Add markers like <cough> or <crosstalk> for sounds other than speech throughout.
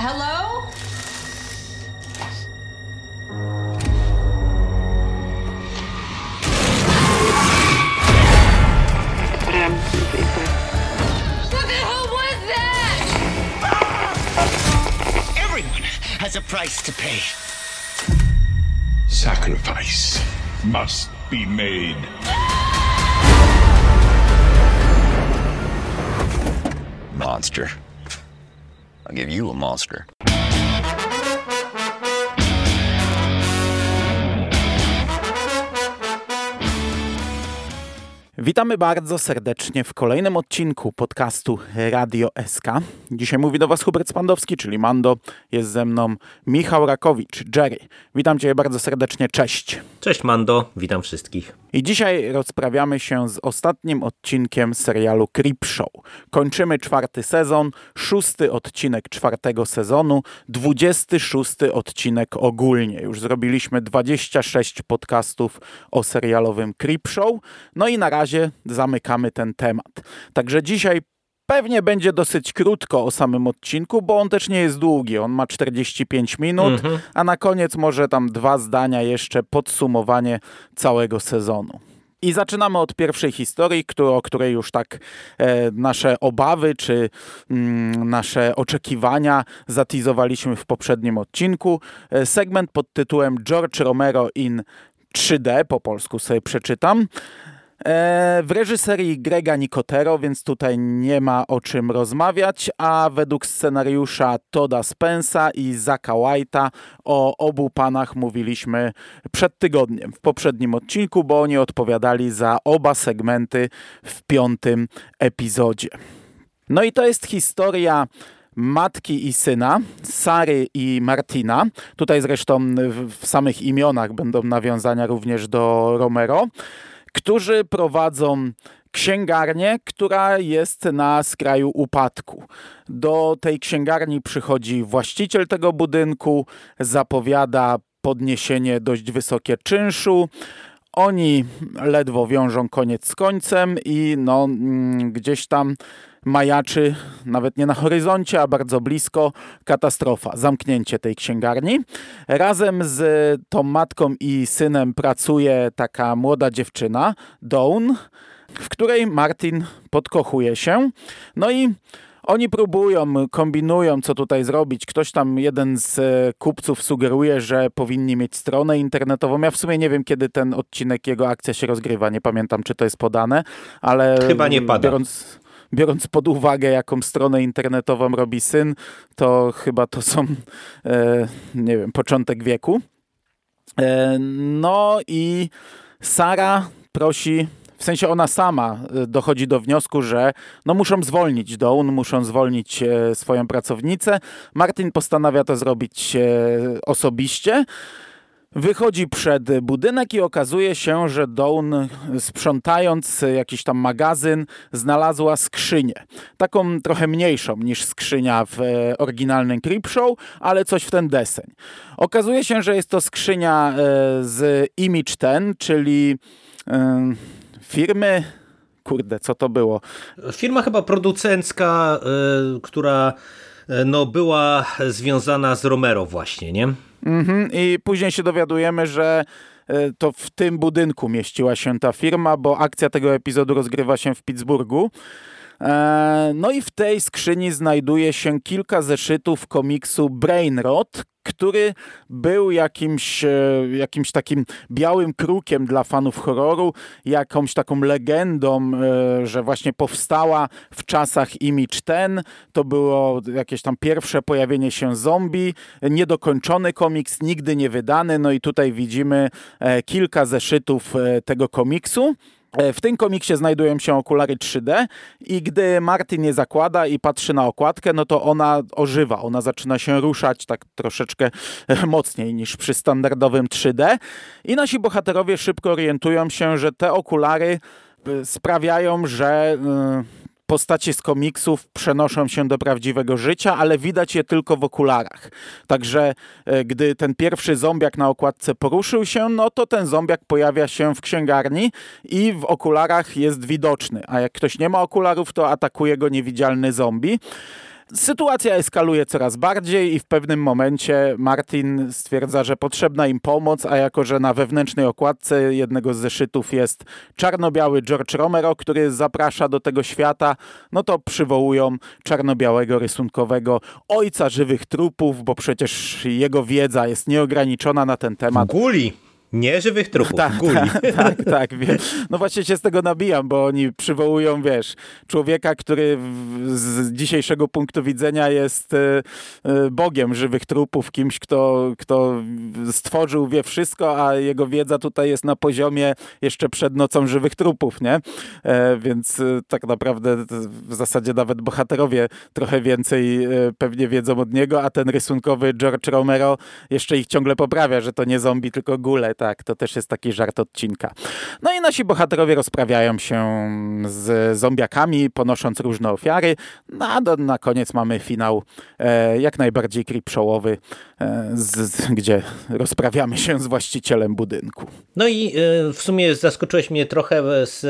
Hello? What the hell was that? Everyone has a price to pay. Sacrifice must be made. Monster. I'll give you a monster. Witamy bardzo serdecznie w kolejnym odcinku podcastu Radio SK. Dzisiaj mówi do Was Hubert Spandowski, czyli Mando. Jest ze mną Michał Rakowicz, Jerry. Witam Cię bardzo serdecznie, cześć. Cześć Mando, witam wszystkich. I dzisiaj rozprawiamy się z ostatnim odcinkiem serialu Creep Show. Kończymy czwarty sezon, szósty odcinek czwartego sezonu, dwudziesty szósty odcinek ogólnie. Już zrobiliśmy 26 podcastów o serialowym Creep Show. No i na razie zamykamy ten temat. Także dzisiaj Pewnie będzie dosyć krótko o samym odcinku, bo on też nie jest długi. On ma 45 minut, a na koniec może tam dwa zdania jeszcze podsumowanie całego sezonu. I zaczynamy od pierwszej historii, którą, o której już tak e, nasze obawy czy mm, nasze oczekiwania zatizowaliśmy w poprzednim odcinku. E, segment pod tytułem George Romero in 3D, po polsku sobie przeczytam. E, w reżyserii Grega Nicotero, więc tutaj nie ma o czym rozmawiać, a według scenariusza Toda Spensa i Zaka White'a o obu panach mówiliśmy przed tygodniem, w poprzednim odcinku, bo oni odpowiadali za oba segmenty w piątym epizodzie. No i to jest historia matki i syna, Sary i Martina. Tutaj zresztą w, w samych imionach będą nawiązania również do Romero którzy prowadzą księgarnię, która jest na skraju upadku. Do tej księgarni przychodzi właściciel tego budynku, zapowiada podniesienie dość wysokie czynszu. Oni ledwo wiążą koniec z końcem i no, mm, gdzieś tam majaczy, nawet nie na horyzoncie, a bardzo blisko, katastrofa, zamknięcie tej księgarni. Razem z tą matką i synem pracuje taka młoda dziewczyna, Dawn, w której Martin podkochuje się. No i oni próbują, kombinują, co tutaj zrobić. Ktoś tam, jeden z e, kupców sugeruje, że powinni mieć stronę internetową. Ja w sumie nie wiem, kiedy ten odcinek, jego akcja się rozgrywa. Nie pamiętam, czy to jest podane, ale... Chyba nie pada. Biorąc, biorąc pod uwagę, jaką stronę internetową robi syn, to chyba to są, e, nie wiem, początek wieku. E, no i Sara prosi w sensie ona sama e, dochodzi do wniosku, że no muszą zwolnić Dawn, muszą zwolnić e, swoją pracownicę. Martin postanawia to zrobić e, osobiście. Wychodzi przed budynek i okazuje się, że Dawn sprzątając jakiś tam magazyn znalazła skrzynię. Taką trochę mniejszą niż skrzynia w e, oryginalnym Creep Show, ale coś w ten deseń. Okazuje się, że jest to skrzynia e, z Image 10, czyli e, firmy kurde, co to było? Firma chyba producencka, y, która y, no, była związana z Romero właśnie, nie? Mhm, I później się dowiadujemy, że e, to w tym budynku mieściła się ta firma, bo akcja tego epizodu rozgrywa się w Pittsburghu. E, No i w tej skrzyni znajduje się kilka zeszytów komiksu Brainrot, który był jakimś, e, jakimś takim białym krukiem dla fanów horroru, jakąś taką legendą, e, że właśnie powstała w czasach Image Ten. To było jakieś tam pierwsze pojawienie się zombie, niedokończony komiks, nigdy nie wydany. No i tutaj widzimy kilka zeszytów tego komiksu. E, W tym komiksie znajdują się okulary 3D i gdy Martin je zakłada i patrzy na okładkę, no to ona ożywa, ona zaczyna się ruszać tak troszeczkę e, mocniej niż przy standardowym 3D i nasi bohaterowie szybko orientują się, że te okulary e, sprawiają, że postacie z komiksów przenoszą się do prawdziwego życia, ale widać je tylko w okularach. Także e, gdy ten pierwszy zombiak na okładce poruszył się, no to ten zombiak pojawia się w księgarni i w okularach jest widoczny. A jak ktoś nie ma okularów, to atakuje go niewidzialny zombie. Sytuacja eskaluje coraz bardziej i w pewnym momencie Martin stwierdza, że potrzebna im pomoc, a jako, że na wewnętrznej okładce jednego z zeszytów jest czarno-biały George Romero, który zaprasza do tego świata, no to przywołują czarno-białego rysunkowego ojca żywych trupów, bo przecież jego wiedza jest nieograniczona na ten temat. Guli! Nie żywych trupów, tak, guli. Tak, <laughs> tak, tak. No właśnie się z tego nabijam, bo oni przywołują, wiesz, człowieka, który z dzisiejszego punktu widzenia jest e, e, bogiem żywych trupów, kimś, kto, kto stworzył, wie wszystko, a jego wiedza tutaj jest na poziomie jeszcze przed nocą żywych trupów, nie? E, więc tak naprawdę w zasadzie nawet bohaterowie trochę więcej pewnie wiedzą od niego, a ten rysunkowy George Romero jeszcze ich ciągle poprawia, że to nie zombie, tylko gule tak, to też jest taki żart odcinka. No i nasi bohaterowie rozprawiają się z zombiakami, ponosząc różne ofiary, no a do, na koniec mamy finał e, jak najbardziej creepshowowy, e, gdzie rozprawiamy się z właścicielem budynku. No i e, w sumie zaskoczyłeś mnie trochę z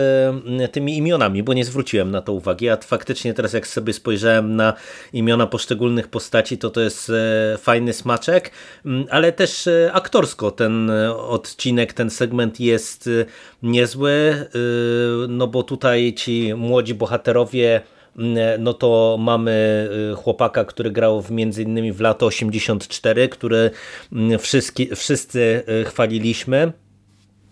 e, tymi imionami, bo nie zwróciłem na to uwagi, a faktycznie teraz jak sobie spojrzałem na imiona poszczególnych postaci, to to jest e, fajny smaczek, ale też e, aktorsko ten odcinek, ten segment jest y, niezły, y, no bo tutaj ci młodzi bohaterowie mm, no to mamy y, chłopaka, który grał w, między innymi w lato 84, który wszyscy, wszyscy chwaliliśmy.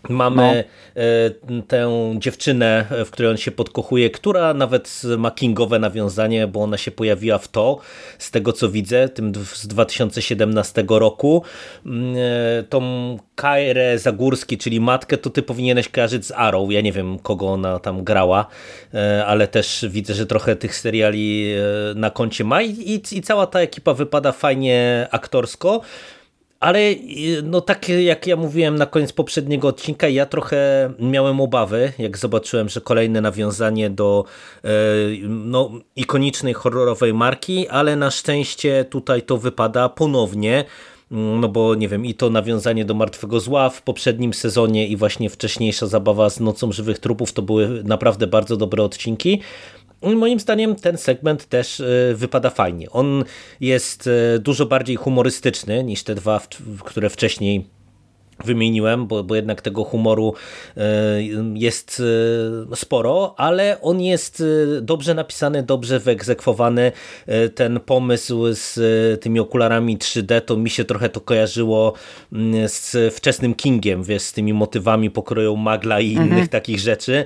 Mamy no. E, tę dziewczynę, w której on się podkochuje, która nawet ma kingowe nawiązanie, bo ona się pojawiła w to, z tego co widzę, tym z 2017 roku. Mm, e, tą Kairę Zagórski, czyli matkę, to ty powinieneś kojarzyć z Arrow. Ja nie wiem, kogo ona tam grała, e, ale też widzę, że trochę tych seriali na koncie ma i, i, i cała ta ekipa wypada fajnie aktorsko. Ale no tak jak ja mówiłem na koniec poprzedniego odcinka, ja trochę miałem obawy, jak zobaczyłem, że kolejne nawiązanie do e, no, ikonicznej horrorowej marki, ale na szczęście tutaj to wypada ponownie no bo nie wiem, i to nawiązanie do Martwego Zła w poprzednim sezonie i właśnie wcześniejsza zabawa z Nocą Żywych Trupów to były naprawdę bardzo dobre odcinki. Moim zdaniem ten segment też e, wypada fajnie. On jest e, dużo bardziej humorystyczny niż te dwa, które wcześniej wymieniłem, bo, bo jednak tego humoru e, jest e, sporo, ale on jest e, dobrze napisany, dobrze wyegzekwowany. Ten pomysł z tymi okularami 3D, to mi się trochę to kojarzyło mm, z wczesnym Kingiem, wiesz, z tymi motywami pokroją magla i innych mhm. takich rzeczy,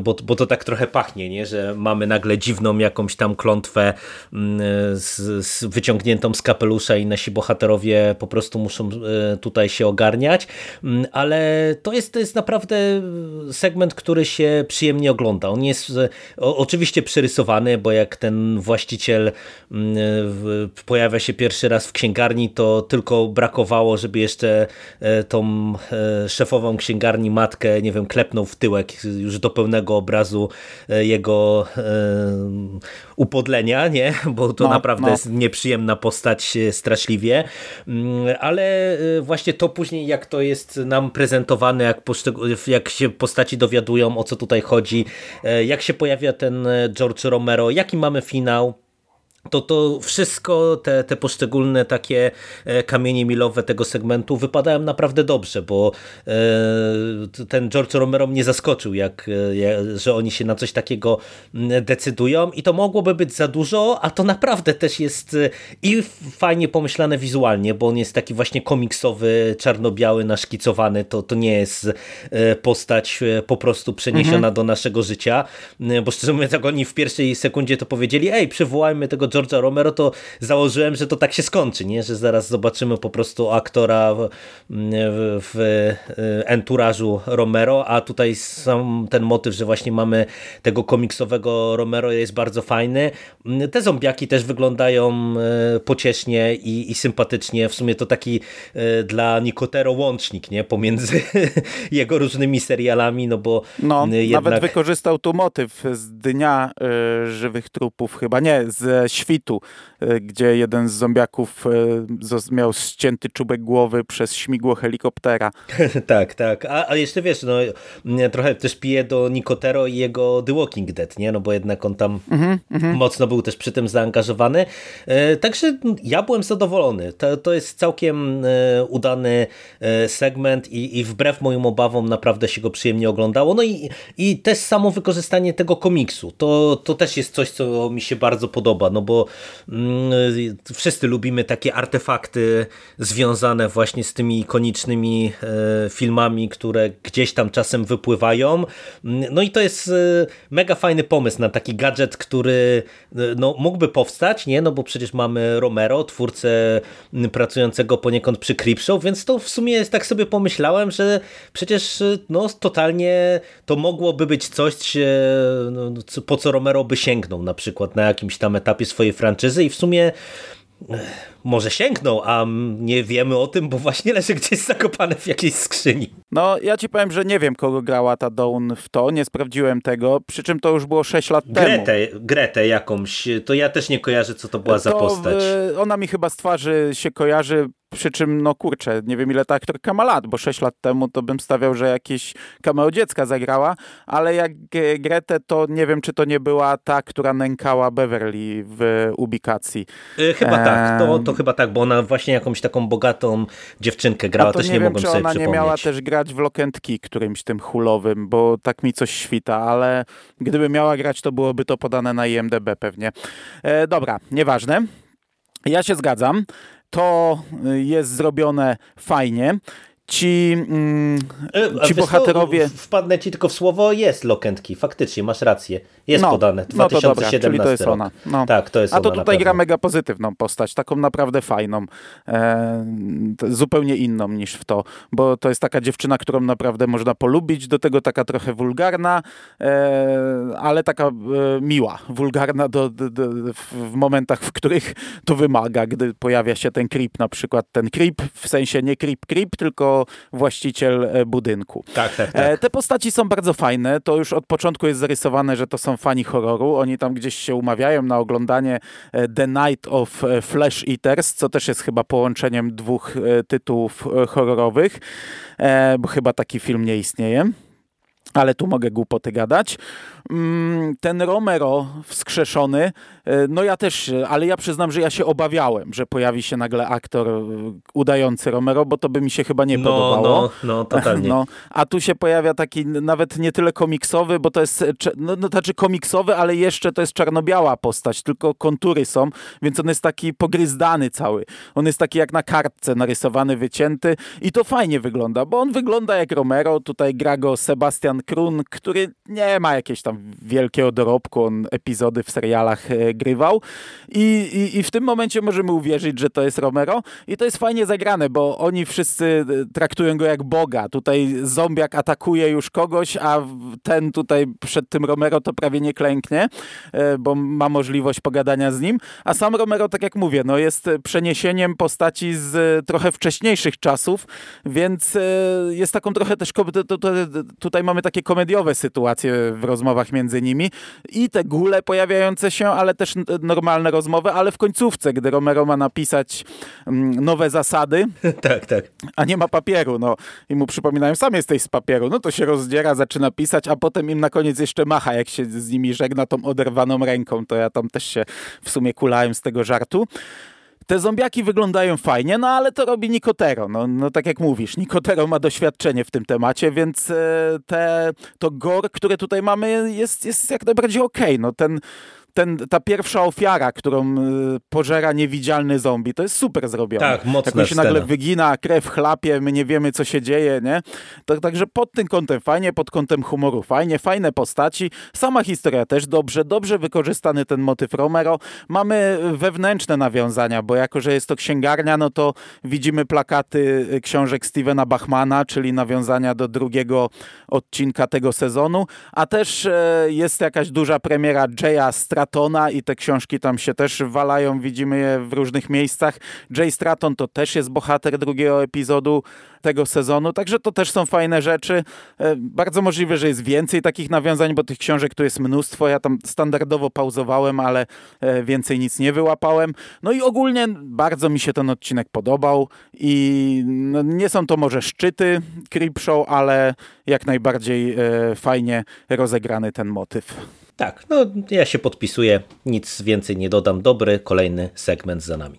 bo, bo to tak trochę pachnie, nie? że mamy nagle dziwną jakąś tam klątwę mm, z, z wyciągniętą z kapelusza i nasi bohaterowie po prostu muszą tutaj się ogarniać Mm, ale to jest, to jest naprawdę segment, który się przyjemnie ogląda. On jest oczywiście przerysowany, bo jak ten właściciel mm, pojawia się pierwszy raz w księgarni, to tylko brakowało, żeby jeszcze e, tą e, szefową księgarni matkę, nie wiem, klepnął w tyłek już do pełnego obrazu e, jego upodlenia, nie? bo to no, naprawdę no. jest nieprzyjemna postać straszliwie, mm, ale właśnie to później jak to jest nam prezentowane, jak, jak się postaci dowiadują o co tutaj chodzi, e, jak się pojawia ten e, George Romero, jaki mamy finał, to to wszystko, te, te poszczególne takie e, kamienie milowe tego segmentu wypadają naprawdę dobrze, bo e, ten George Romero mnie zaskoczył, jak, e, że oni się na coś takiego decydują i to mogłoby być za dużo, a to naprawdę też jest i fajnie pomyślane wizualnie, bo on jest taki właśnie komiksowy, czarno-biały, naszkicowany, to, to nie jest postać po prostu przeniesiona mhm. do naszego życia, bo szczerze mówiąc, jak oni w pierwszej sekundzie to powiedzieli, ej, przywołajmy tego George'a Romero, to założyłem, że to tak się skończy, nie? że zaraz zobaczymy po prostu aktora w, w, w enturażu Romero, a tutaj sam ten motyw, że właśnie mamy tego komiksowego Romero jest bardzo fajny. Te zombiaki też wyglądają e, pociesznie i, i sympatycznie. W sumie to taki e, dla Nicotero łącznik nie? pomiędzy <laughs> jego różnymi serialami, no bo no, jednak... nawet wykorzystał tu motyw z Dnia Żywych Trupów, chyba nie, z świtu, e, gdzie jeden z zombiaków e, miał ścięty czubek głowy przez śmigło helikoptera. <laughs> tak, tak. A, a jeszcze wiesz, no, trochę też pije do Nicotero i jego The Walking Dead, nie? No bo jednak on tam mm -hmm. mocno był też przy tym zaangażowany. Także ja byłem zadowolony. To, to jest całkiem udany segment i, i wbrew moim obawom naprawdę się go przyjemnie oglądało. No i, i też samo wykorzystanie tego komiksu. To, to też jest coś, co mi się bardzo podoba, no bo mm, wszyscy lubimy takie artefakty związane właśnie z tymi ikonicznymi e, filmami, które gdzieś tam czasem wypływają. Mm, no i to jest e, mega fajny pomysł na taki gadżet, który e, no, mógłby powstać, nie? No bo przecież mamy Romero, twórcę pracującego poniekąd przy Creepshow, więc to w sumie jest tak sobie pomyślałem, że przecież no totalnie to mogłoby być coś, no, po co Romero by sięgnął na przykład na jakimś tam etapie swojej franczyzy i w sumie może sięgnął, a nie wiemy o tym, bo właśnie leży gdzieś zakopane w jakiejś skrzyni. No, ja ci powiem, że nie wiem, kogo grała ta Dawn w to, nie sprawdziłem tego, przy czym to już było 6 lat Gretę, temu. Gretę jakąś, to ja też nie kojarzę, co to była to za postać. Ona mi chyba z twarzy się kojarzy, przy czym, no kurczę, nie wiem ile ta aktorka ma lat, bo 6 lat temu to bym stawiał, że jakieś cameo dziecka zagrała, ale jak Gretę, to nie wiem, czy to nie była ta, która nękała Beverly w ubikacji. Yy, chyba tak, to, to chyba tak, bo ona właśnie jakąś taką bogatą dziewczynkę grała, też nie, nie wiem, mogłem czy sobie ona nie miała też grać w Lokentki którymś tym hulowym, bo tak mi coś świta, ale gdyby miała grać, to byłoby to podane na IMDB pewnie. E, dobra, nieważne. Ja się zgadzam. To jest zrobione fajnie ci, mm, e, ci bohaterowie... Co, wpadnę ci tylko w słowo, jest Lokentki, faktycznie, masz rację. Jest no, podane, 2017 no to dobra, to jest ona. No. Tak, to jest A to tutaj gra mega pozytywną postać, taką naprawdę fajną, e, zupełnie inną niż w to, bo to jest taka dziewczyna, którą naprawdę można polubić, do tego taka trochę wulgarna, e, ale taka e, miła, wulgarna do, do, do, w momentach, w których to wymaga, gdy pojawia się ten creep, na przykład ten creep, w sensie nie creep creep, tylko właściciel e, budynku. Tak, tak, tak. Te postaci są bardzo fajne. To już od początku jest zarysowane, że to są fani horroru. Oni tam gdzieś się umawiają na oglądanie e, The Night of Flesh Eaters, co też jest chyba połączeniem dwóch tytułów horrorowych, bo chyba taki film nie istnieje ale tu mogę głupoty gadać. Mm, ten Romero wskrzeszony, e, no ja też, ale ja przyznam, że ja się obawiałem, że pojawi się nagle aktor e, udający Romero, bo to by mi się chyba nie no, podobało. No, no, totalnie. <laughs> No, a tu się pojawia taki nawet nie tyle komiksowy, bo to jest, no, no znaczy komiksowy, ale jeszcze to jest czarno-biała postać, tylko kontury są, więc on jest taki pogryzdany cały. On jest taki jak na kartce narysowany, wycięty i to fajnie wygląda, bo on wygląda jak Romero, tutaj gra go Sebastian Krun, który nie ma jakiejś tam wielkiego dorobku, on epizody w serialach e, grywał. I, i, i w tym momencie możemy uwierzyć, że to jest Romero. I to jest fajnie zagrane, bo oni wszyscy e, traktują go jak Boga. Tutaj zombiak atakuje już kogoś, a ten tutaj przed tym Romero to prawie nie klęknie, e, bo ma możliwość pogadania z nim, a sam Romero, tak jak mówię, no jest przeniesieniem postaci z trochę wcześniejszych czasów, więc jest taką trochę też, tutaj mamy takie komediowe sytuacje w rozmowach między nimi. I te gule pojawiające się, ale też normalne rozmowy, ale w końcówce, gdy Romero ma napisać mm, nowe zasady, <laughs> tak, tak. a nie ma papieru, no. I mu przypominają, sam jesteś z papieru, no to się rozdziera, zaczyna pisać, a potem im na koniec jeszcze macha, jak się z nimi żegna tą oderwaną ręką, to ja tam też się w sumie kulałem z tego żartu. Te zombiaki wyglądają fajnie, no ale to robi Nicotero. No, no tak jak mówisz, Nicotero ma doświadczenie w tym temacie, więc e, te, to gore, które tutaj mamy jest, jest jak najbardziej okej. Okay. No ten ten, ta pierwsza ofiara, którą y, pożera niewidzialny zombie, to jest super zrobione. Tak, mocno. Jak się nagle wygina, krew chlapie, my nie wiemy, co się dzieje, nie? To, także pod tym kątem fajnie, pod kątem humoru fajnie, fajne postaci. Sama historia też dobrze, dobrze wykorzystany ten motyw Romero. Mamy wewnętrzne nawiązania, bo jako, że jest to księgarnia, no to widzimy plakaty y, książek Stevena Bachmana, czyli nawiązania do drugiego odcinka tego sezonu, a też e, jest jakaś duża premiera Jaya Strat Stratona i te książki tam się też walają, widzimy je w różnych miejscach. Jay Straton to też jest bohater drugiego epizodu tego sezonu, także to też są fajne rzeczy. E, bardzo możliwe, że jest więcej takich nawiązań, bo tych książek tu jest mnóstwo. Ja tam standardowo pauzowałem, ale e, więcej nic nie wyłapałem. No i ogólnie bardzo mi się ten odcinek podobał i no, nie są to może szczyty Creepshow, ale jak najbardziej e, fajnie rozegrany ten motyw. Tak, no ja się podpisuję, nic więcej nie dodam. Dobry, kolejny segment za nami.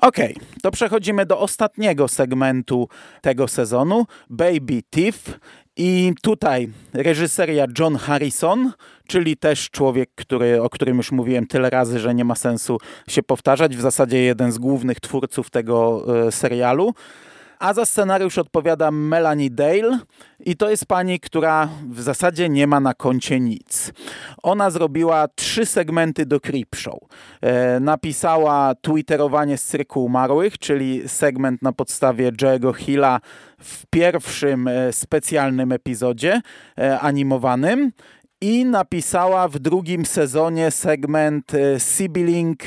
Okej, okay, to przechodzimy do ostatniego segmentu tego sezonu, Baby Thief. I tutaj reżyseria John Harrison, czyli też człowiek, który, o którym już mówiłem tyle razy, że nie ma sensu się powtarzać, w zasadzie jeden z głównych twórców tego e, serialu a za scenariusz odpowiada Melanie Dale i to jest pani, która w zasadzie nie ma na koncie nic. Ona zrobiła trzy segmenty do Creepshow. E, napisała Twitterowanie z cyrku umarłych, czyli segment na podstawie Joe'ego Hilla w pierwszym e, specjalnym epizodzie e, animowanym i napisała w drugim sezonie segment e, Sibling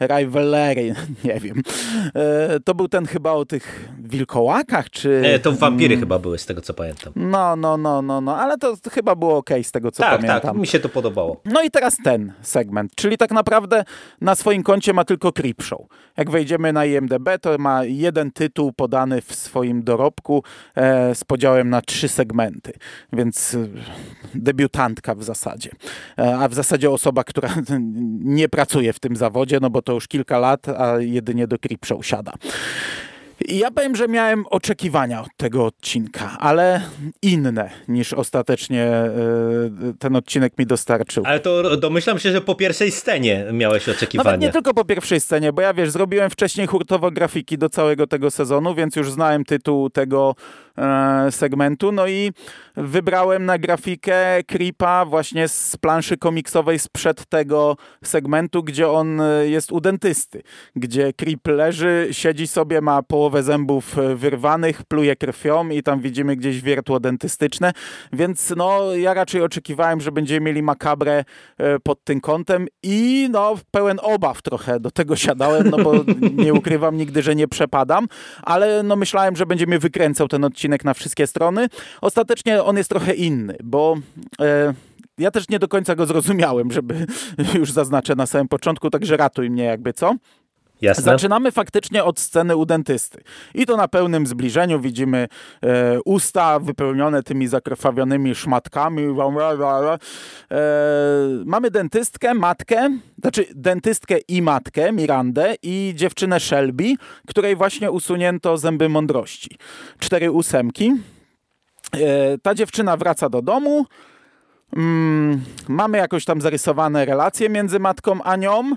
Rivalry, <laughs> nie wiem. E, to był ten chyba o tych wilkołakach, czy... Nie, to wampiry hmm. chyba były, z tego co pamiętam. No, no, no, no, no, ale to chyba było ok z tego co tak, pamiętam. Tak, mi się to podobało. No i teraz ten segment, czyli tak naprawdę na swoim koncie ma tylko Creepshow. Jak wejdziemy na IMDB, to ma jeden tytuł podany w swoim dorobku e, z podziałem na trzy segmenty więc y, debiutantka w zasadzie. E, a w zasadzie osoba, która <laughs> nie pracuje w tym zawodzie, no bo to już kilka lat, a jedynie do Creepshow siada. Ja powiem, że miałem oczekiwania od tego odcinka, ale inne niż ostatecznie e, ten odcinek mi dostarczył. Ale to domyślam się, że po pierwszej scenie miałeś oczekiwania. Nawet nie tylko po pierwszej scenie, bo ja wiesz, zrobiłem wcześniej hurtowo grafiki do całego tego sezonu, więc już znałem tytuł tego segmentu. No i wybrałem na grafikę Creepa właśnie z planszy komiksowej sprzed tego segmentu, gdzie on e, jest u dentysty, gdzie Creep leży, siedzi sobie, ma połowę zębów e, wyrwanych, pluje krwią i tam widzimy gdzieś wiertło dentystyczne, więc no ja raczej oczekiwałem, że będziemy mieli makabrę pod tym kątem i no pełen obaw trochę do tego siadałem, no bo <laughs> nie ukrywam nigdy, że nie przepadam, ale no myślałem, że będzie mnie wykręcał ten odcinek odcinek na wszystkie strony. Ostatecznie on jest trochę inny, bo... E, ja też nie do końca go zrozumiałem, żeby <laughs> już zaznaczę na samym początku, także ratuj mnie jakby, co? Jasne. Zaczynamy faktycznie od sceny u dentysty. I to na pełnym zbliżeniu widzimy e, usta wypełnione tymi zakrwawionymi szmatkami. E, mamy dentystkę, matkę, znaczy dentystkę i matkę, Mirandę i dziewczynę Shelby, której właśnie usunięto zęby mądrości. Cztery ósemki. E, ta dziewczyna wraca do domu. Mm, mamy jakoś tam zarysowane relacje między matką a nią.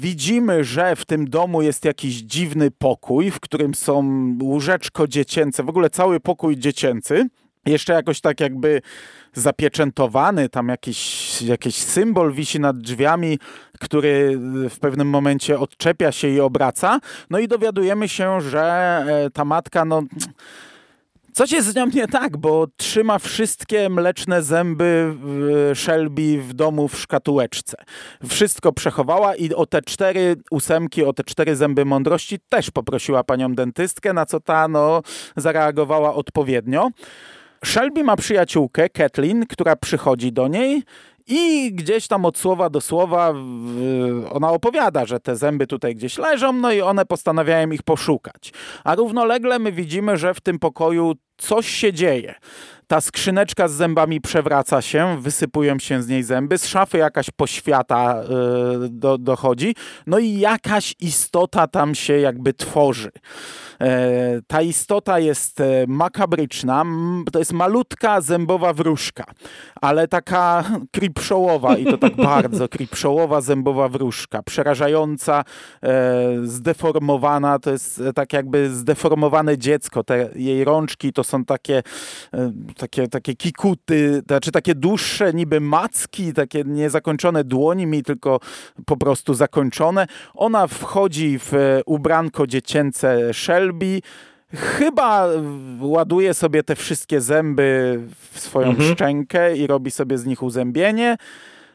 Widzimy, że w tym domu jest jakiś dziwny pokój, w którym są łóżeczko dziecięce, w ogóle cały pokój dziecięcy. Jeszcze jakoś tak jakby zapieczętowany, tam jakiś, jakiś symbol wisi nad drzwiami, który w pewnym momencie odczepia się i obraca. No i dowiadujemy się, że e, ta matka, no Coś jest z nią nie tak, bo trzyma wszystkie mleczne zęby Shelby w domu w szkatułeczce. Wszystko przechowała i o te cztery ósemki, o te cztery zęby mądrości też poprosiła panią dentystkę, na co ta no, zareagowała odpowiednio. Shelby ma przyjaciółkę, Kathleen, która przychodzi do niej i gdzieś tam od słowa do słowa ona opowiada, że te zęby tutaj gdzieś leżą, no i one postanawiają ich poszukać. A równolegle my widzimy, że w tym pokoju coś się dzieje. Ta skrzyneczka z zębami przewraca się, wysypują się z niej zęby, z szafy jakaś poświata yy, do, dochodzi, no i jakaś istota tam się jakby tworzy. E, ta istota jest e, makabryczna, to jest malutka zębowa wróżka, ale taka <laughs> creepshowowa i to tak <laughs> bardzo creepshowowa zębowa wróżka, przerażająca, zdeformowana, to jest tak jakby zdeformowane dziecko, te jej rączki to są takie, takie, takie kikuty, znaczy takie dłuższe niby macki, takie niezakończone dłońmi, tylko po prostu zakończone. Ona wchodzi w ubranko dziecięce Shelby, chyba ładuje sobie te wszystkie zęby w swoją Mhm. szczękę i robi sobie z nich uzębienie.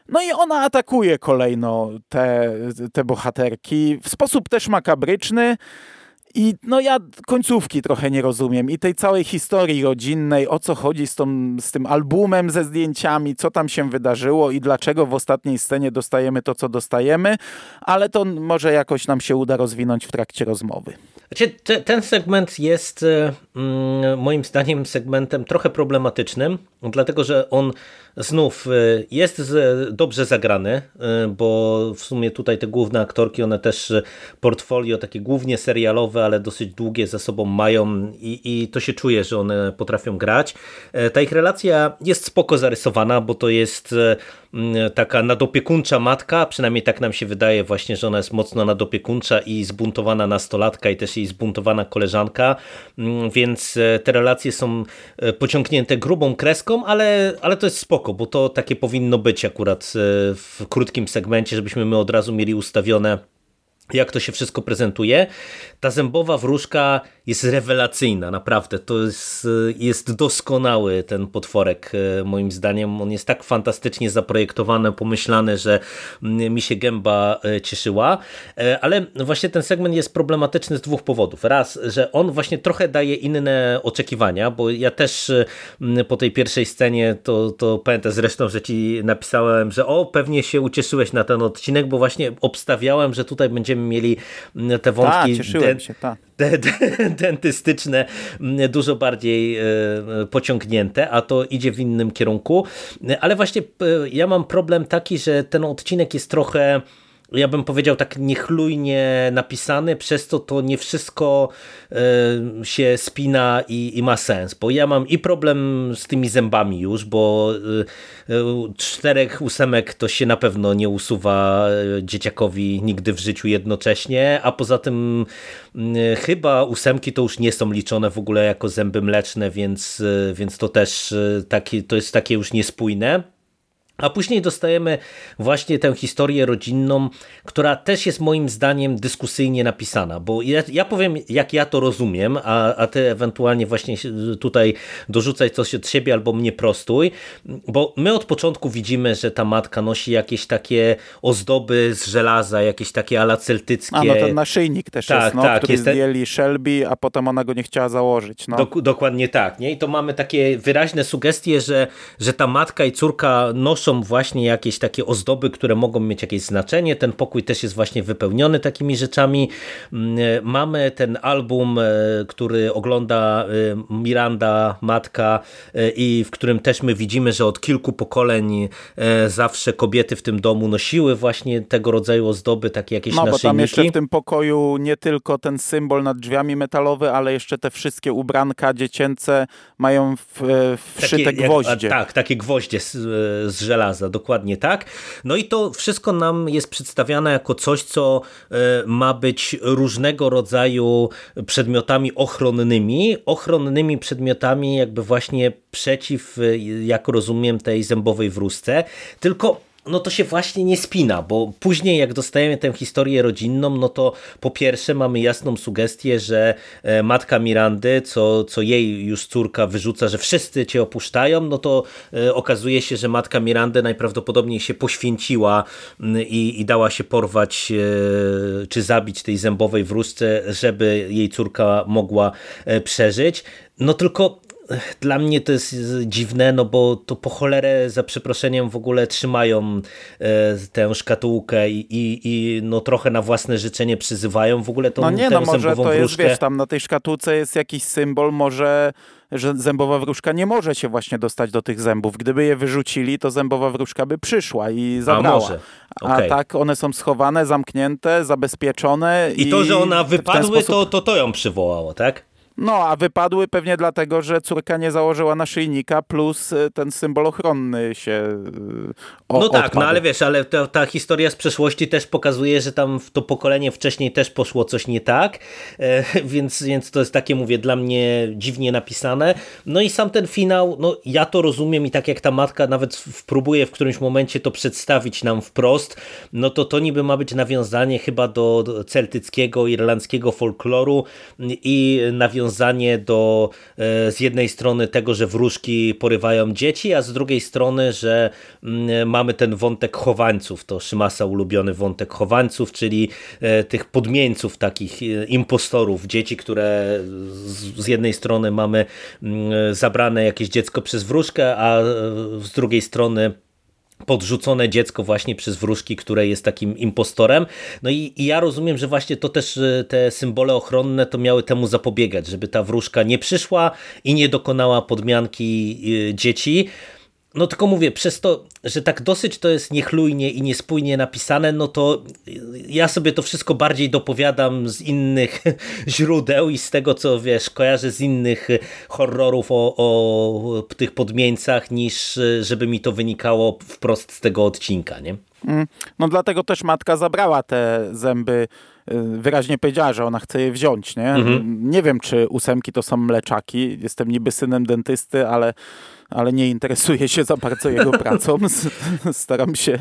No i ona atakuje kolejno te, te bohaterki w sposób też makabryczny. I no ja końcówki trochę nie rozumiem i tej całej historii rodzinnej, o co chodzi z, tą, z tym albumem ze zdjęciami, co tam się wydarzyło i dlaczego w ostatniej scenie dostajemy to, co dostajemy, ale to może jakoś nam się uda rozwinąć w trakcie rozmowy. Znaczy, te, ten segment jest e, moim zdaniem segmentem trochę problematycznym, dlatego że on znów e, jest dobrze zagrany, e, bo w sumie tutaj te główne aktorki, one też e, portfolio takie głównie serialowe, ale dosyć długie za sobą mają i, i to się czuje, że one potrafią grać. E, Ta ich relacja jest spoko zarysowana, bo to jest mm, taka nadopiekuńcza matka, przynajmniej tak nam się wydaje właśnie, że ona jest mocno nadopiekuńcza i zbuntowana nastolatka i też jej zbuntowana koleżanka, Mm, więc e, te relacje są e, pociągnięte grubą kreską, ale, ale to jest spoko, bo to takie powinno być akurat e, w krótkim segmencie, żebyśmy my od razu mieli ustawione jak to się wszystko prezentuje. Ta zębowa wróżka jest rewelacyjna, naprawdę. To jest, jest doskonały ten potworek, e, moim zdaniem. On jest tak fantastycznie zaprojektowany, pomyślany, że mm, mi się gęba e, cieszyła. E, Ale właśnie ten segment jest problematyczny z dwóch powodów. Raz, że on właśnie trochę daje inne oczekiwania, bo ja też mm, po tej pierwszej scenie, to, to pamiętam zresztą, że ci napisałem, że o, pewnie się ucieszyłeś na ten odcinek, bo właśnie obstawiałem, że tutaj będziemy mieli mm, te wątki cieszyłem de- się, tak. De- de- dentystyczne mm, dużo bardziej e, pociągnięte, a to idzie w innym kierunku. Ale właśnie ja mam problem taki, że ten odcinek jest trochę ja bym powiedział tak niechlujnie napisany, przez to to nie wszystko e, się spina i, i ma sens, bo ja mam i problem z tymi zębami już, bo e, e, czterech ósemek to się na pewno nie usuwa e, dzieciakowi nigdy w życiu jednocześnie, a poza tym m, chyba ósemki to już nie są liczone w ogóle jako zęby mleczne, więc, e, więc to też takie, to jest takie już niespójne. A później dostajemy właśnie tę historię rodzinną, która też jest moim zdaniem dyskusyjnie napisana, bo ja, ja powiem, jak ja to rozumiem, a, a ty ewentualnie właśnie tutaj dorzucaj coś od siebie albo mnie prostuj, bo my od początku widzimy, że ta matka nosi jakieś takie ozdoby z żelaza, jakieś takie ala celtyckie. A no ten naszyjnik też Tak, jest, no, tak, który jest ten- zdjęli Shelby, a potem ona go nie chciała założyć. No. Dok- dokładnie tak, nie? I to mamy takie wyraźne sugestie, że, że ta matka i córka noszą właśnie jakieś takie ozdoby, które mogą mieć jakieś znaczenie. Ten pokój też jest właśnie wypełniony takimi rzeczami. Mm, e, Mamy ten album, e, który ogląda e, Miranda, matka i w którym też my widzimy, że od kilku pokoleń zawsze kobiety w tym domu nosiły właśnie tego rodzaju ozdoby, takie jakieś No bo tam naszyjniki. jeszcze w tym pokoju nie tylko ten symbol nad drzwiami metalowy, ale jeszcze te wszystkie ubranka dziecięce mają w, e, wszyte gwoździe. Tak, takie gwoździe z, z żelaza, dokładnie tak. No i to wszystko nam jest przedstawiane jako coś, co e, ma być różnego rodzaju przedmiotami ochronnymi, ochronnymi przedmiotami jakby właśnie przeciw, e, jak rozumiem, tej zębowej wróżce, tylko no to się właśnie nie spina, bo później jak dostajemy tę historię rodzinną, no to po pierwsze mamy jasną sugestię, że e, matka Mirandy, co, co jej już córka wyrzuca, że wszyscy cię opuszczają, no to e, okazuje się, że matka Mirandy najprawdopodobniej się poświęciła m, i, i dała się porwać e, czy zabić tej zębowej wróżce, żeby jej córka mogła przeżyć. No tylko Dla mnie to jest dziwne, no bo to po cholerę za przeproszeniem w ogóle trzymają e, tę szkatułkę i, i, i no trochę na własne życzenie przyzywają w ogóle tą, No nie, tę no może zębową to jest, wróżkę. wiesz, tam na tej szkatułce jest jakiś symbol, może, że zębowa wróżka nie może się właśnie dostać do tych zębów. Gdyby je wyrzucili, to zębowa wróżka by przyszła i zabrała. A Okej. tak one są schowane, zamknięte, zabezpieczone. I to, że ona wypadły, sposób- to, to to ją przywołało, tak? No, a wypadły pewnie dlatego, że córka nie założyła naszyjnika, plus y, ten symbol ochronny się y, o, No tak, odpadł. no ale wiesz, ale ta, ta historia z przeszłości też pokazuje, że tam w to pokolenie wcześniej też poszło coś nie tak, e, <laughs> więc, więc to jest takie, mówię, dla mnie dziwnie napisane. No i sam ten finał, no ja to rozumiem i tak jak ta matka nawet próbuje w którymś momencie to przedstawić nam wprost, no to to niby ma być nawiązanie chyba do, do celtyckiego, irlandzkiego folkloru i nawiązanie nawiązanie do e, z jednej strony tego, że wróżki porywają dzieci, a z drugiej strony, że mm, mamy ten wątek chowańców, to Szymasa ulubiony wątek chowańców, czyli e, tych podmieńców, takich impostorów, dzieci, które z jednej strony mamy mm, zabrane jakieś dziecko przez wróżkę, a z drugiej strony podrzucone dziecko właśnie przez wróżki, które jest takim impostorem. No i, i, ja rozumiem, że właśnie to też te symbole ochronne to miały temu zapobiegać, żeby ta wróżka nie przyszła i nie dokonała podmianki y, dzieci. No tylko mówię, przez to, że tak dosyć to jest niechlujnie i niespójnie napisane, no to ja sobie to wszystko bardziej dopowiadam z innych <laughs> źródeł i z tego, co wiesz, kojarzę z innych horrorów o, o tych podmieńcach, niż żeby mi to wynikało wprost z tego odcinka, nie? Mm, no dlatego też matka zabrała te zęby y, wyraźnie powiedziała, że ona chce je wziąć, nie? Mhm. Nie wiem, czy ósemki to są mleczaki. Jestem niby synem dentysty, ale ale nie interesuję się za bardzo jego <laughs> pracą. Staram się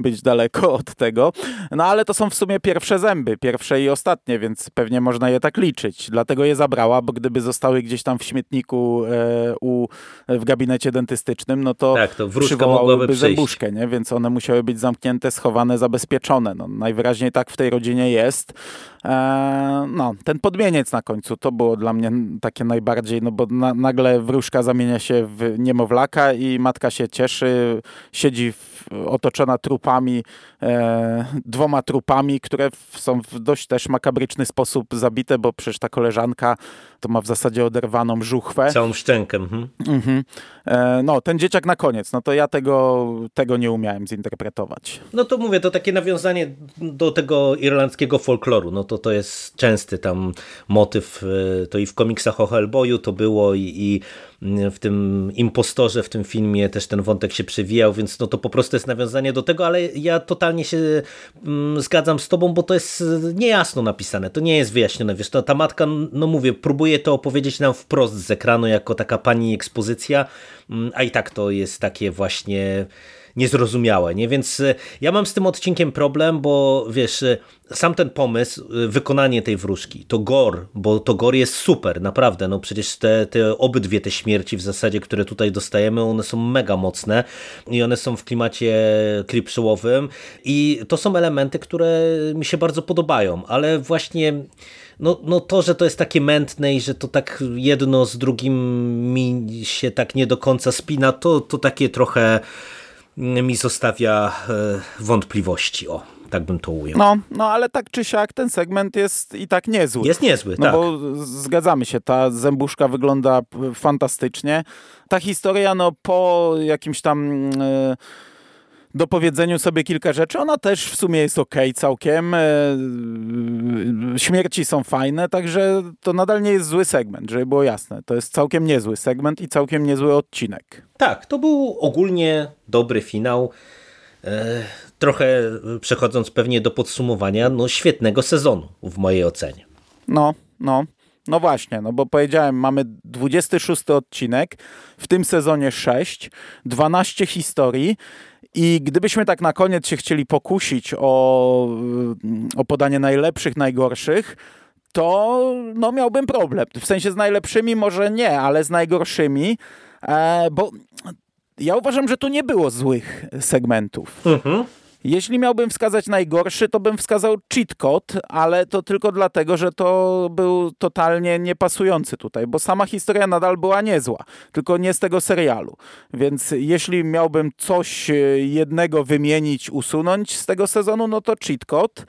być daleko od tego. No ale to są w sumie pierwsze zęby, pierwsze i ostatnie, więc pewnie można je tak liczyć. Dlatego je zabrała, bo gdyby zostały gdzieś tam w śmietniku e, u, w gabinecie dentystycznym, no to, tak, to przywołałyby zębuszkę, nie? więc one musiały być zamknięte, schowane, zabezpieczone. No, najwyraźniej tak w tej rodzinie jest. E, no, ten podmieniec na końcu to było dla mnie takie najbardziej, no bo na, nagle wróżka zamienia się w niemowlaka i matka się cieszy, siedzi w, otoczona trupami, dwoma trupami, które są w dość też makabryczny sposób zabite, bo przecież ta koleżanka to ma w zasadzie oderwaną żuchwę. Całą szczękę. Mhm. Mhm. E, no, ten dzieciak na koniec, no to ja tego, tego nie umiałem zinterpretować. No to mówię, to takie nawiązanie do tego irlandzkiego folkloru, no to to jest częsty tam motyw, e, to i w komiksach o Hellboyu to było i, i w tym impostorze w tym filmie też ten wątek się przewijał, więc no to po prostu jest nawiązanie do tego, ale ja totalnie się mm, zgadzam z tobą, bo to jest niejasno napisane, to nie jest wyjaśnione, wiesz, to, ta matka, no mówię, próbuje to opowiedzieć nam wprost z ekranu jako taka pani ekspozycja, mm, a i tak to jest takie właśnie niezrozumiałe, nie? Więc e, ja mam z tym odcinkiem problem, bo wiesz, e, sam ten pomysł, e, wykonanie tej wróżki, to gore, bo to gore jest super, naprawdę, no przecież te, te obydwie te śmierci w zasadzie, które tutaj dostajemy, one są mega mocne i one są w klimacie creepshowowym i to są elementy, które mi się bardzo podobają, ale właśnie no, no to, że to jest takie mętne i że to tak jedno z drugim mi się tak nie do końca spina, to, to takie trochę mi zostawia e, wątpliwości. O, tak bym to ujął. No, no ale tak czy siak ten segment jest i tak niezły. Jest niezły, no tak. bo zgadzamy się, ta zębuszka wygląda fantastycznie. Ta historia, no po jakimś tam... Yy dopowiedzeniu sobie kilka rzeczy. Ona też w sumie jest ok całkiem. E, śmierci są fajne, także to nadal nie jest zły segment, żeby było jasne. To jest całkiem niezły segment i całkiem niezły odcinek. Tak, to był ogólnie dobry finał. E, trochę przechodząc pewnie do podsumowania, no świetnego sezonu w mojej ocenie. No, no. No właśnie, no bo powiedziałem, mamy 26 odcinek, w tym sezonie 6, 12 historii i gdybyśmy tak na koniec się chcieli pokusić o, o podanie najlepszych, najgorszych, to no, miałbym problem. W sensie z najlepszymi może nie, ale z najgorszymi, e, bo ja uważam, że tu nie było złych segmentów. Mhm. Jeśli miałbym wskazać najgorszy, to bym wskazał cheat code, ale to tylko dlatego, że to był totalnie niepasujący tutaj, bo sama historia nadal była niezła, tylko nie z tego serialu. Więc jeśli miałbym coś e, jednego wymienić, usunąć z tego sezonu, no to cheat code.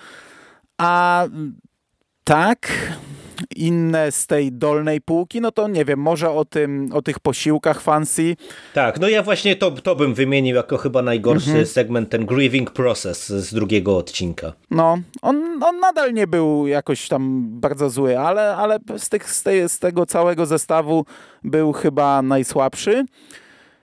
A tak, inne z tej dolnej półki, no to nie wiem, może o tym, o tych posiłkach fancy. Tak, no ja właśnie to, to bym wymienił jako chyba najgorszy mhm. segment, ten grieving process z drugiego odcinka. No, on, on nadal nie był jakoś tam bardzo zły, ale, ale z, tych, z, tej, z tego całego zestawu był chyba najsłabszy.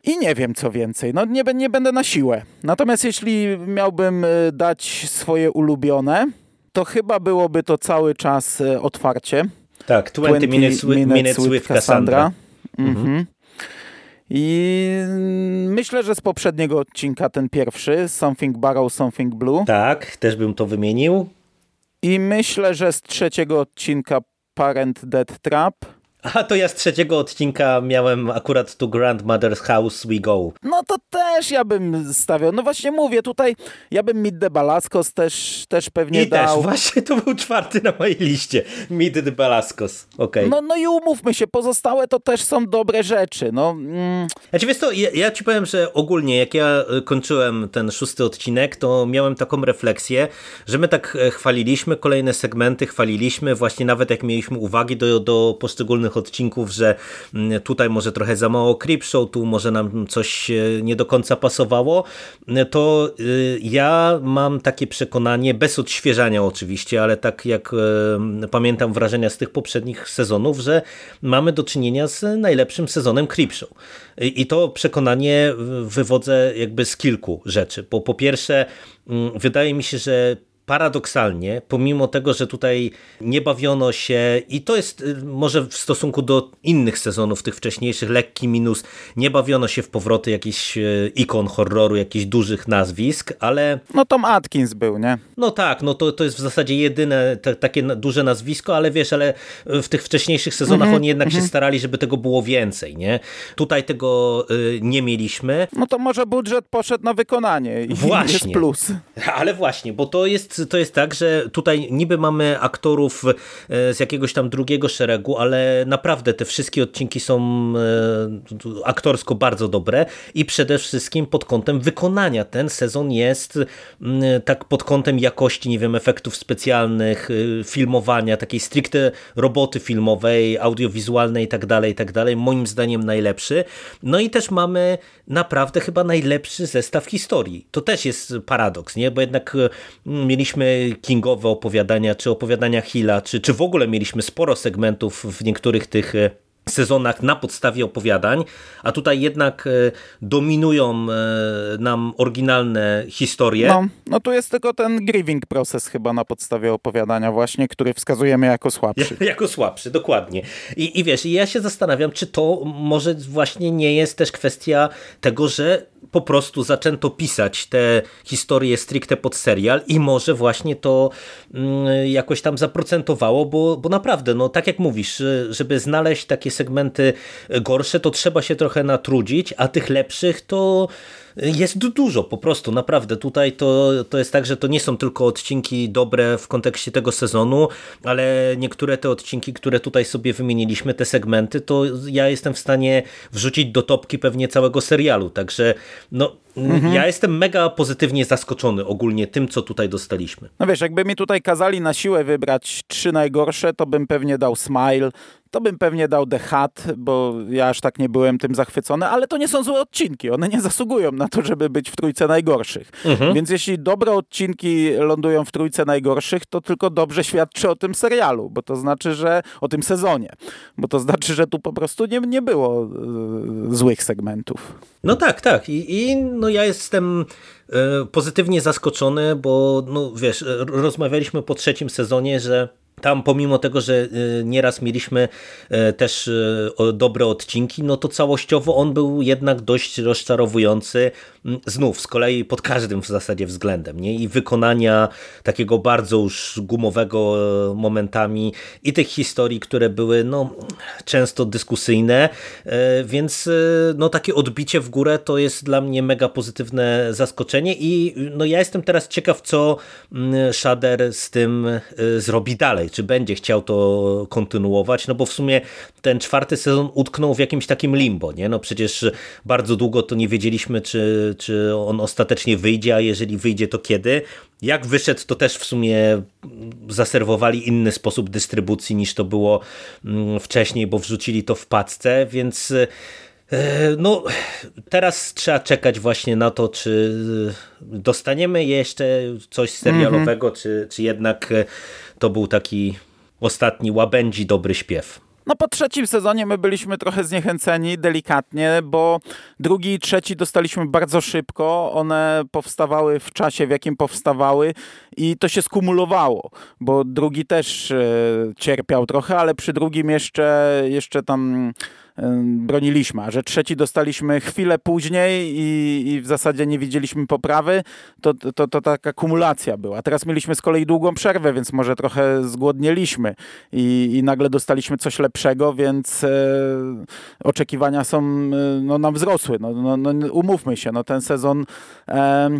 I nie wiem co więcej, no nie, nie będę na siłę. Natomiast jeśli miałbym y, dać swoje ulubione, to chyba byłoby to cały czas e, otwarcie. Tak, 20, 20 minutes, with, minutes with, with Cassandra. Cassandra. Mhm. mhm. I myślę, że z poprzedniego odcinka ten pierwszy, Something Barrow, Something Blue. Tak, też bym to wymienił. I myślę, że z trzeciego odcinka Parent Dead Trap. A to ja z trzeciego odcinka miałem akurat tu Grandmother's House We Go. No to też ja bym stawiał. No właśnie mówię, tutaj ja bym Mid de Balascos też, też pewnie I dał. też, właśnie to był czwarty na mojej liście. Mid de Balascos, okej. No, no i umówmy się, pozostałe to też są dobre rzeczy. No, mm, Znaczy wiesz to, ja, ja ci powiem, że ogólnie jak ja y, kończyłem ten szósty odcinek, to miałem taką refleksję, że my tak e, chwaliliśmy kolejne segmenty, chwaliliśmy właśnie nawet jak mieliśmy uwagi do, do poszczególnych odcinków, że mm, tutaj może trochę za mało Creepshow, tu może nam coś e, nie do końca pasowało, to y, ja mam takie przekonanie, bez odświeżania oczywiście, ale tak jak e, pamiętam wrażenia z tych poprzednich sezonów, że mamy do czynienia z najlepszym sezonem Creepshow. I i to przekonanie wywodzę jakby z kilku rzeczy, bo po pierwsze mm, wydaje mi się, że paradoksalnie, pomimo tego, że tutaj nie bawiono się i to jest y, może w stosunku do innych sezonów, tych wcześniejszych, lekki minus, nie bawiono się w powroty jakichś y, ikon horroru, jakichś dużych nazwisk, ale no Tom Atkins był, nie? no tak, no to, to jest w zasadzie jedyne te, takie duże nazwisko, ale wiesz, ale w tych wcześniejszych sezonach oni jednak się starali, żeby tego było więcej, nie? Tutaj tego y, nie mieliśmy, No to może budżet poszedł na wykonanie i Właśnie. jest plus. ale właśnie, bo to jest, to jest tak, że tutaj niby mamy aktorów e, z jakiegoś tam drugiego szeregu, ale naprawdę te wszystkie odcinki są e, aktorsko bardzo dobre i przede wszystkim pod kątem wykonania. Ten sezon jest mm, tak pod kątem jakości, nie wiem, efektów specjalnych, y, filmowania, takiej stricte roboty filmowej, audiowizualnej i tak dalej, i tak dalej. Moim zdaniem najlepszy. No i też mamy naprawdę chyba najlepszy zestaw historii. To też jest paradoks, nie? Bo jednak y, mieliśmy kingowe opowiadania, czy opowiadania Hilla, czy, czy w ogóle mieliśmy sporo segmentów w niektórych tych y, sezonach na podstawie opowiadań, a tutaj jednak e, dominują e, nam oryginalne historie. No, no tu jest tylko ten grieving proces chyba na podstawie opowiadania właśnie, który wskazujemy jako słabszy. <laughs> Jako słabszy, dokładnie. I, I wiesz, i ja się zastanawiam, czy to może właśnie nie jest też kwestia tego, że po prostu zaczęto pisać te historie stricte pod serial i może właśnie to mm, jakoś tam zaprocentowało, bo, bo naprawdę, no tak jak mówisz, żeby znaleźć takie segmenty gorsze, to trzeba się trochę natrudzić, a tych lepszych to jest du- dużo po prostu, naprawdę. Tutaj to, to jest tak, że to nie są tylko odcinki dobre w kontekście tego sezonu, ale niektóre te odcinki, które tutaj sobie wymieniliśmy, te segmenty, to ja jestem w stanie wrzucić do topki pewnie całego serialu. Także no, ja jestem mega pozytywnie zaskoczony ogólnie tym, co tutaj dostaliśmy. No wiesz, jakby mi tutaj kazali na siłę wybrać trzy najgorsze, to bym pewnie dał Smile, to bym pewnie dał The Hat, bo ja aż tak nie byłem tym zachwycony, ale to nie są złe odcinki, one nie zasługują na to, żeby być w trójce najgorszych. Więc jeśli dobre odcinki lądują w trójce najgorszych, to tylko dobrze świadczy o tym serialu, bo to znaczy, że o tym sezonie, bo to znaczy, że tu po prostu nie, nie było e, złych segmentów. No tak, tak. I, i no ja jestem e, pozytywnie zaskoczony, bo no wiesz, e, rozmawialiśmy po trzecim sezonie, że tam pomimo tego, że e, nieraz mieliśmy e, też o- dobre odcinki, no to całościowo on był jednak dość rozczarowujący. Mm, Znów, z kolei pod każdym w zasadzie względem. Nie? I wykonania takiego bardzo już gumowego momentami i tych historii, które były no, często dyskusyjne, więc no, takie odbicie w górę to jest dla mnie mega pozytywne zaskoczenie i no, ja jestem teraz ciekaw, co mm, Shader z tym zrobi dalej, czy będzie chciał to kontynuować, no bo w sumie ten czwarty sezon utknął w jakimś takim limbo, nie? No przecież bardzo długo to nie wiedzieliśmy, czy, czy on ostatecznie wyjdzie, a jeżeli wyjdzie, to kiedy. Jak wyszedł, to też w sumie zaserwowali inny sposób dystrybucji niż to było mm, wcześniej, bo wrzucili to w paczce, więc no teraz trzeba czekać właśnie na to, czy dostaniemy jeszcze coś serialowego, czy, czy jednak e, to był taki ostatni łabędzi dobry śpiew. No po trzecim sezonie my byliśmy trochę zniechęceni, delikatnie, bo drugi i trzeci dostaliśmy bardzo szybko. One powstawały w czasie, w jakim powstawały i to się skumulowało, bo drugi też e, cierpiał trochę, ale przy drugim jeszcze, jeszcze tam broniliśmy, a że trzeci dostaliśmy chwilę później i, i w zasadzie nie widzieliśmy poprawy, to, to, to taka kumulacja była. Teraz mieliśmy z kolei długą przerwę, więc może trochę zgłodnieliśmy i, i nagle dostaliśmy coś lepszego, więc e, oczekiwania są, e, no, nam wzrosły. No, no, no, umówmy się, no, ten sezon... E,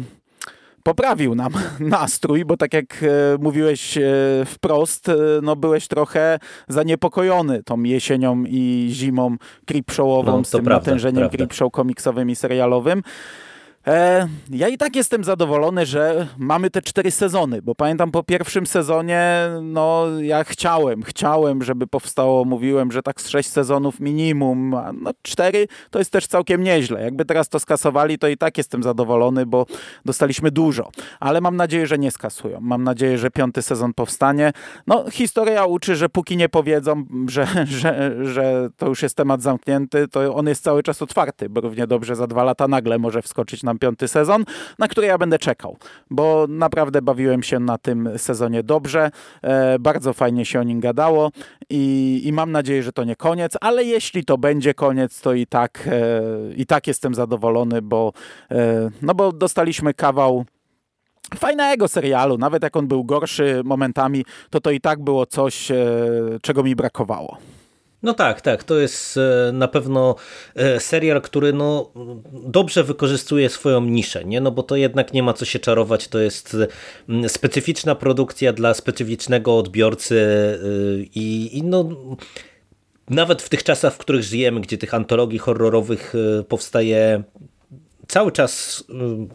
poprawił nam <laughs> nastrój, bo tak jak e, mówiłeś e, wprost, e, no byłeś trochę zaniepokojony tą jesienią i zimą creepshowową no, z tym prawda, natężeniem prawda. creepshow komiksowym i serialowym. E, ja i tak jestem zadowolony, że mamy te cztery sezony, bo pamiętam po pierwszym sezonie, no ja chciałem, chciałem, żeby powstało, mówiłem, że tak z sześć sezonów minimum, a no cztery to jest też całkiem nieźle. Jakby teraz to skasowali, to i tak jestem zadowolony, bo dostaliśmy dużo, ale mam nadzieję, że nie skasują. Mam nadzieję, że piąty sezon powstanie. No historia uczy, że póki nie powiedzą, że, <laughs> że, że to już jest temat zamknięty, to on jest cały czas otwarty, bo równie dobrze za dwa lata nagle może wskoczyć na piąty sezon, na który ja będę czekał, bo naprawdę bawiłem się na tym sezonie dobrze, e, bardzo fajnie się o nim gadało i, i mam nadzieję, że to nie koniec, ale jeśli to będzie koniec, to i tak, e, i tak jestem zadowolony, bo, e, no bo dostaliśmy kawał fajnego serialu, nawet jak on był gorszy momentami, to to i tak było coś, czego mi brakowało. No tak, tak. To jest e, na pewno e, serial, który no, dobrze wykorzystuje swoją niszę, nie? No bo to jednak nie ma co się czarować. To jest specyficzna produkcja dla specyficznego odbiorcy e, i, i no nawet w tych czasach, w których żyjemy, gdzie tych antologii horrorowych powstaje cały czas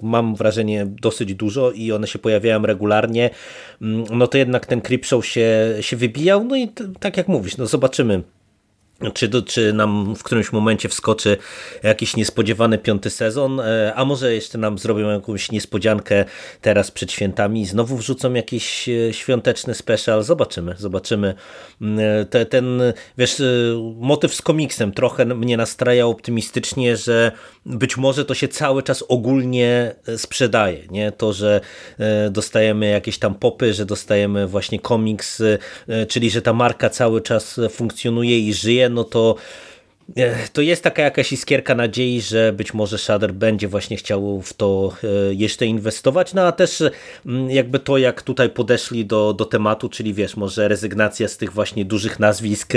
mam wrażenie dosyć dużo i one się pojawiają regularnie, no to jednak ten Creepshow się, się wybijał, no i tak jak mówisz, no zobaczymy czy, czy nam w którymś momencie wskoczy jakiś niespodziewany piąty sezon, e, a może jeszcze nam zrobią jakąś niespodziankę teraz przed świętami i znowu wrzucą jakiś e, świąteczny special. Zobaczymy, zobaczymy. Mm, e, te, ten, wiesz, motyw z komiksem trochę mnie nastraja optymistycznie, że być może to się cały czas ogólnie sprzedaje, nie? To, że dostajemy jakieś tam popy, że dostajemy właśnie komiks, czyli że ta marka cały czas funkcjonuje i żyje, no to E, to jest taka jakaś iskierka nadziei, że być może Shader będzie właśnie chciał w to e, jeszcze inwestować, no a też mm, jakby to, jak tutaj podeszli do, do tematu, czyli wiesz, może rezygnacja z tych właśnie dużych nazwisk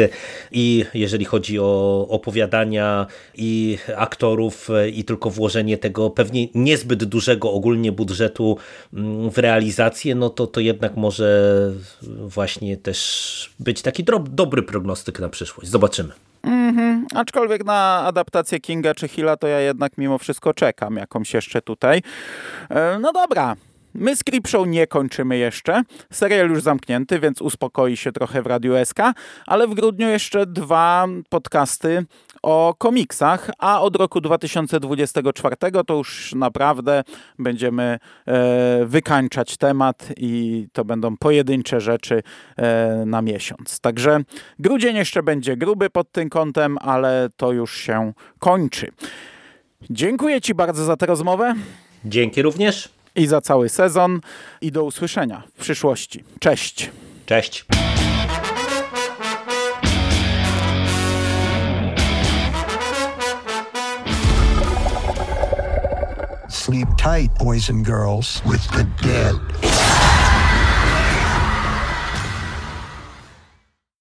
i jeżeli chodzi o opowiadania i aktorów e, i tylko włożenie tego pewnie niezbyt dużego ogólnie budżetu w realizację, no to, to jednak może właśnie też być taki dobry prognostyk na przyszłość. Zobaczymy. Mhm. Aczkolwiek na adaptację Kinga czy Hilla to ja jednak mimo wszystko czekam jakąś jeszcze tutaj. E, no dobra, My z Creepshow nie kończymy jeszcze. Serial już zamknięty, więc uspokoi się trochę w Radiu SK, ale w grudniu jeszcze dwa podcasty o komiksach, a od roku 2024 to już naprawdę będziemy e, wykańczać temat i to będą pojedyncze rzeczy e, na miesiąc. Także grudzień jeszcze będzie gruby pod tym kątem, ale to już się kończy. Dziękuję Ci bardzo za tę rozmowę. Dzięki również. I za cały sezon. I do usłyszenia w przyszłości. Cześć. Cześć. Sleep tight, boys and girls, with the dead.